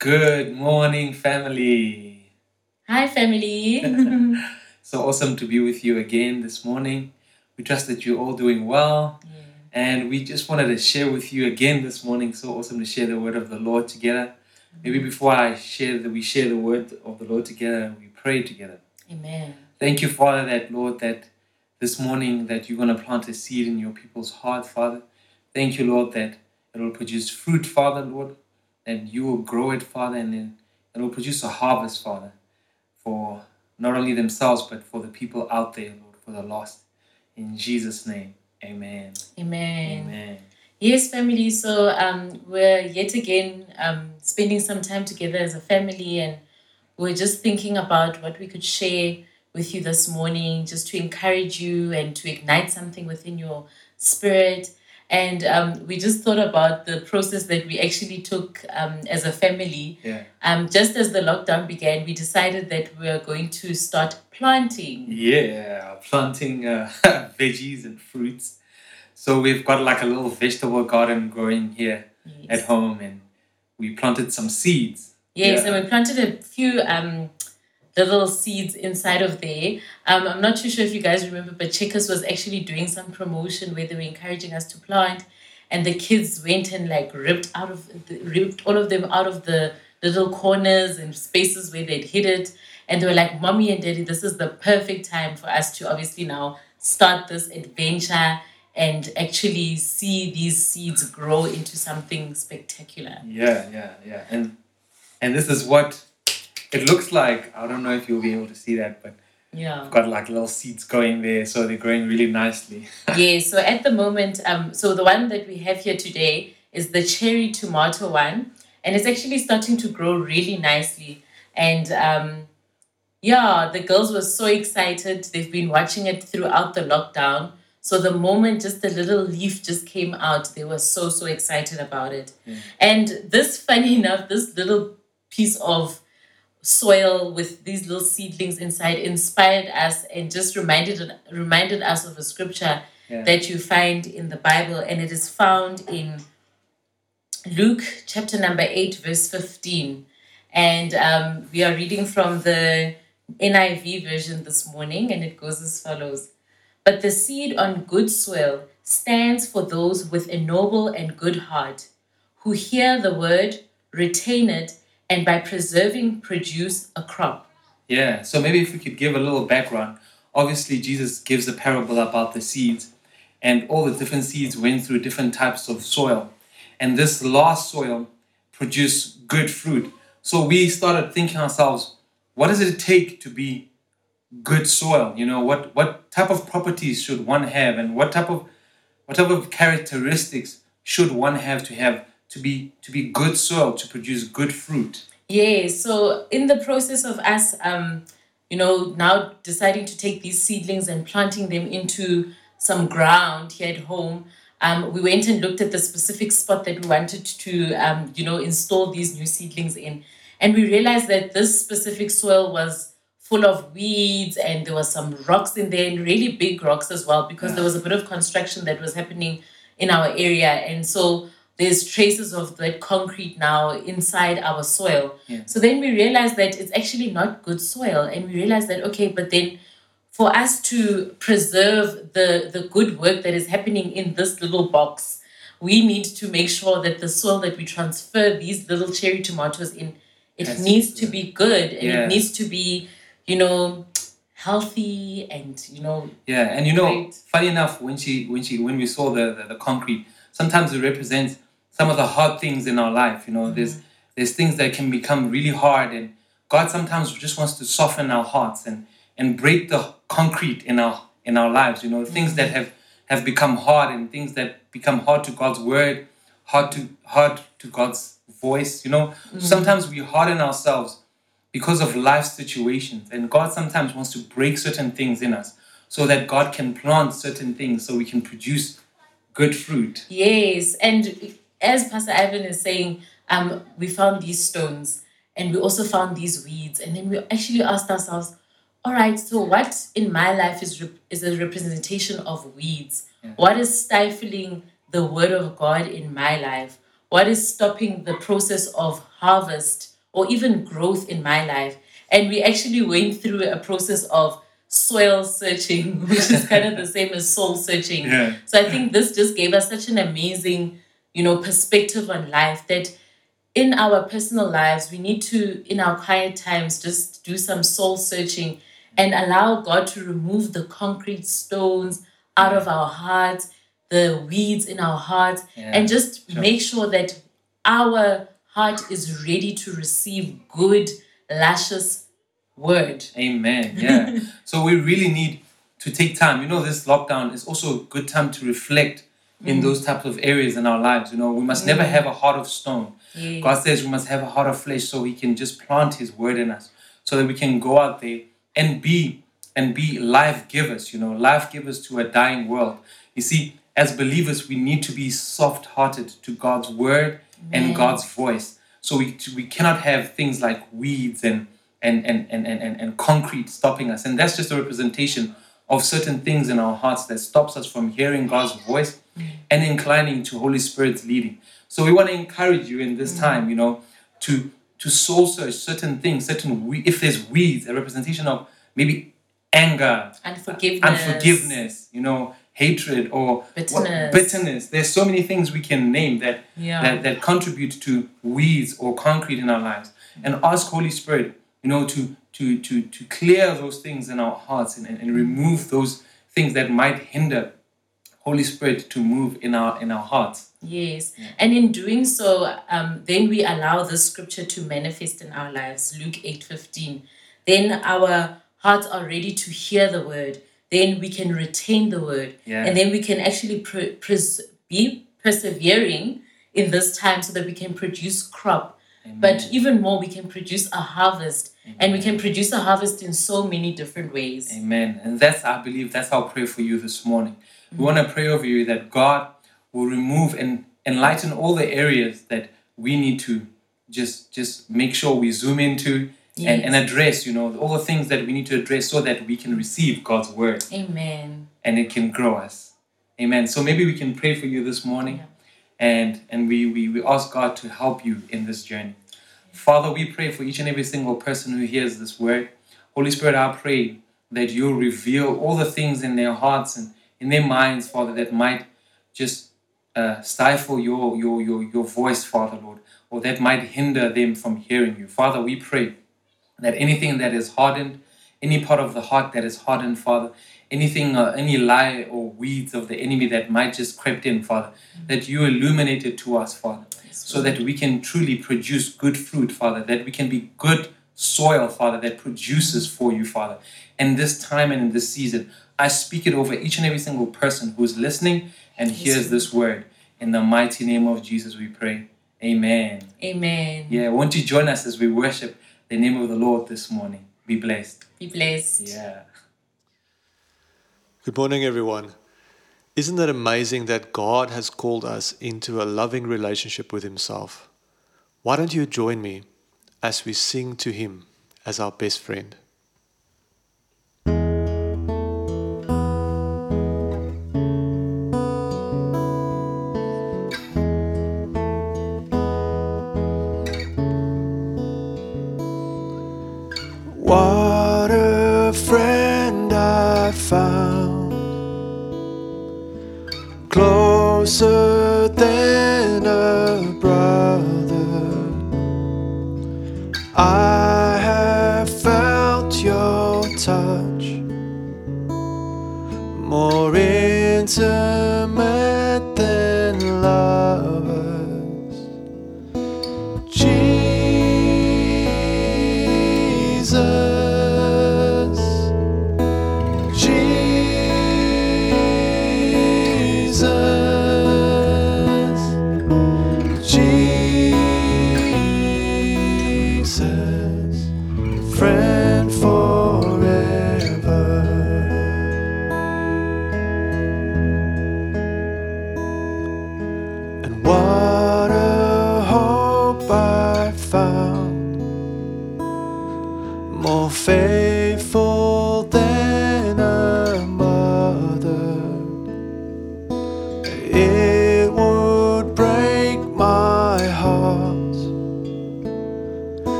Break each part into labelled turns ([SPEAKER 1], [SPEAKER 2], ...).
[SPEAKER 1] Good morning, family.
[SPEAKER 2] Hi, family.
[SPEAKER 1] So awesome to be with you again this morning. We trust that you're all doing well. And we just wanted to share with you again this morning. So awesome to share the word of the Lord together. Maybe before I share that we share the word of the Lord together, we pray together.
[SPEAKER 2] Amen.
[SPEAKER 1] Thank you, Father, that Lord, that this morning that you're going to plant a seed in your people's heart, Father. Thank you, Lord, that it will produce fruit, Father, Lord, and you will grow it, Father, and then it will produce a harvest, Father, for not only themselves, but for the people out there, Lord, for the lost. In Jesus' name, amen.
[SPEAKER 2] Amen.
[SPEAKER 1] Amen.
[SPEAKER 2] Yes, family. So um, we're yet again um, spending some time together as a family, and we're just thinking about what we could share with you this morning, just to encourage you and to ignite something within your spirit. And um, we just thought about the process that we actually took um, as a family.
[SPEAKER 1] Yeah.
[SPEAKER 2] Um, just as the lockdown began, we decided that we are going to start planting.
[SPEAKER 1] Yeah, planting uh, veggies and fruits. So we've got like a little vegetable garden growing here at home, and we planted some seeds.
[SPEAKER 2] Yes,
[SPEAKER 1] Yeah.
[SPEAKER 2] and we planted a few um little seeds inside of there. Um, I'm not too sure if you guys remember, but Checkers was actually doing some promotion where they were encouraging us to plant, and the kids went and like ripped out of the, ripped all of them out of the little corners and spaces where they'd hid it, and they were like, "Mommy and Daddy, this is the perfect time for us to obviously now start this adventure." And actually see these seeds grow into something spectacular.
[SPEAKER 1] Yeah, yeah, yeah. And and this is what it looks like. I don't know if you'll be able to see that, but
[SPEAKER 2] Yeah.
[SPEAKER 1] I've got like little seeds going there, so they're growing really nicely.
[SPEAKER 2] Yeah, so at the moment, um, so the one that we have here today is the cherry tomato one, and it's actually starting to grow really nicely. And um, yeah, the girls were so excited. They've been watching it throughout the lockdown. So the moment just the little leaf just came out, they were so so excited about it.
[SPEAKER 1] Yeah.
[SPEAKER 2] And this, funny enough, this little piece of soil with these little seedlings inside inspired us and just reminded reminded us of a scripture
[SPEAKER 1] Yeah.
[SPEAKER 2] that you find in the Bible, and it is found in Luke chapter number 8, verse 15. And um, we are reading from the NIV version this morning, and it goes as follows But the seed on good soil stands for those with a noble and good heart, who hear the word, retain it, and by preserving produce a crop.
[SPEAKER 1] Yeah, so maybe if we could give a little background. Obviously, Jesus gives a parable about the seeds, and all the different seeds went through different types of soil. And this last soil produced good fruit. So we started thinking ourselves, what does it take to be good soil? You know, what, what type of properties should one have, and what type of what type of characteristics should one have to have to be to be good soil to produce good fruit?
[SPEAKER 2] Yeah, so in the process of us, um, you know, now deciding to take these seedlings and planting them into some ground here at home, um, we went and looked at the specific spot that we wanted to, um, you know, install these new seedlings in. And we realized that this specific soil was full of weeds and there were some rocks in there and really big rocks as well because there was a bit of construction that was happening in our area. And so there's traces of that concrete now inside our soil.
[SPEAKER 1] Yeah.
[SPEAKER 2] So then we realize that it's actually not good soil. And we realize that, okay, but then for us to preserve the, the good work that is happening in this little box, we need to make sure that the soil that we transfer these little cherry tomatoes in, it
[SPEAKER 1] to
[SPEAKER 2] needs
[SPEAKER 1] be
[SPEAKER 2] to be good and
[SPEAKER 1] Yeah.
[SPEAKER 2] it needs to be, you know, healthy and, you know,
[SPEAKER 1] Yeah, and you know, funny enough, when she when she when we saw the, the, the concrete, sometimes it represents some of the hard things in our life. You know, mm-hmm. there's there's things that can become really hard, and God sometimes just wants to soften our hearts and and break the concrete in our in our lives. You know, things that mm-hmm. have have become hard and things that become hard to God's word, hard to hard to God's voice. You know, mm-hmm. sometimes we harden ourselves because of life situations. And God sometimes wants to break certain things in us so that God can plant certain things so we can produce good fruit.
[SPEAKER 2] Yes, and as Pastor Ivan is saying, um, we found these stones and we also found these weeds, and then we actually asked ourselves, all right, so what in my life is rep- is a representation of weeds? What is stifling the word of God in my life? What is stopping the process of harvest or even growth in my life. And we actually went through a process of soil searching, which is kind of the same as soul searching.
[SPEAKER 1] Yeah.
[SPEAKER 2] So I think this just gave us such an amazing, you know, perspective on life that in our personal lives, we need to, in our quiet times, just do some soul searching and allow God to remove the concrete stones out of our hearts, the weeds in our hearts,
[SPEAKER 1] Yeah,
[SPEAKER 2] and just
[SPEAKER 1] sure.
[SPEAKER 2] make sure that our heart is ready to receive good, luscious word.
[SPEAKER 1] Amen. Yeah. so we really need to take time. You know, this lockdown is also a good time to reflect in mm. those types of areas in our lives. You know, we must never mm. have a heart of stone.
[SPEAKER 2] Yes.
[SPEAKER 1] God says we must have a heart of flesh so He can just plant His word in us, so that we can go out there and be and be life givers. You know, life givers to a dying world. You see, as believers, we need to be soft-hearted to God's word and God's voice. So we we cannot have things like weeds and and and and, and, and concrete stopping us, and that's just a representation of certain things in our hearts that stops us from hearing God's voice Mm. and inclining to Holy Spirit's leading. So we want to encourage you in this mm. time, you know, to to soul search certain things, certain we- if there's weeds, a representation of maybe anger,
[SPEAKER 2] Unforgiveness.
[SPEAKER 1] unforgiveness, you know, hatred or what-
[SPEAKER 2] Bitterness.
[SPEAKER 1] bitterness. There's so many things we can name that
[SPEAKER 2] Yeah.
[SPEAKER 1] that, that contribute to weeds or concrete in our lives. Mm. And ask Holy Spirit, you know, to to to to clear those things in our hearts and, and, and remove those things that might hinder Holy Spirit to move in our in our hearts.
[SPEAKER 2] Yes. And in doing so, um, then we allow this scripture to manifest in our lives. Luke 8 15. Then our hearts are ready to hear the word. Then we can retain the word.
[SPEAKER 1] Yeah.
[SPEAKER 2] And then we can actually pre- pres- be persevering in this time so that we can produce crop. But even more, we can produce a harvest. And we can produce a harvest in so many different ways.
[SPEAKER 1] Amen. And that's I believe that's our prayer for you this morning. We want to pray over you that God will remove and enlighten all the areas that we need to just just make sure we zoom into and, and address, you know, all the things that we need to address so that we can receive God's word
[SPEAKER 2] Amen.
[SPEAKER 1] and it can grow us. Amen. So maybe we can pray for you this morning and and we, we we ask God to help you in this journey. Father, we pray for each and every single person who hears this word. Holy Spirit, I pray that you'll reveal all the things in their hearts and in their minds, Father, that might just uh, stifle your, your, your, your voice, Father, Lord, or that might hinder them from hearing you. Father, we pray that anything that is hardened, any part of the heart that is hardened, Father, anything, uh, any lie or weeds of the enemy that might just crept in, Father, that you illuminate it to us, Father, so that we can truly produce good fruit, Father, that we can be good soil, Father, that produces for you, Father. in this time and in this season, I speak it over each and every single person who is listening and hears this word. In the mighty name of Jesus, we pray. Amen.
[SPEAKER 2] Amen.
[SPEAKER 1] Yeah, won't you join us as we worship the name of the Lord this morning? Be blessed.
[SPEAKER 2] Be blessed.
[SPEAKER 1] Yeah.
[SPEAKER 3] Good morning, everyone. Isn't that amazing that God has called us into a loving relationship with Himself? Why don't you join me as we sing to Him as our best friend? Touch, more intimate than lovers. Jesus, Jesus,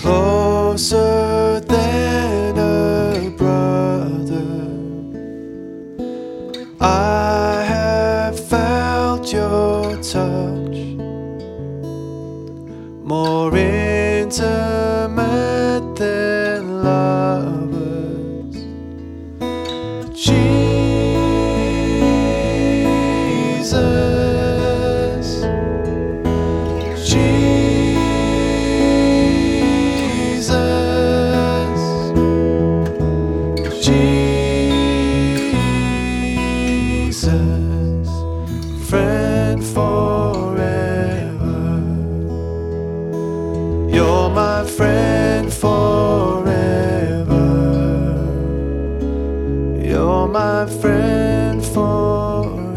[SPEAKER 3] closer. My friend forever.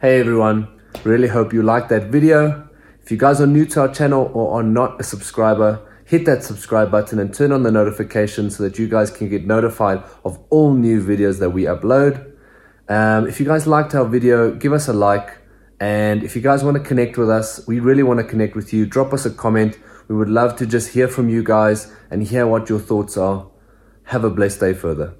[SPEAKER 4] Hey everyone, really hope you liked that video. If you guys are new to our channel or are not a subscriber, hit that subscribe button and turn on the notification so that you guys can get notified of all new videos that we upload. Um, if you guys liked our video, give us a like. And if you guys want to connect with us, we really want to connect with you. Drop us a comment. We would love to just hear from you guys and hear what your thoughts are. Have a blessed day further.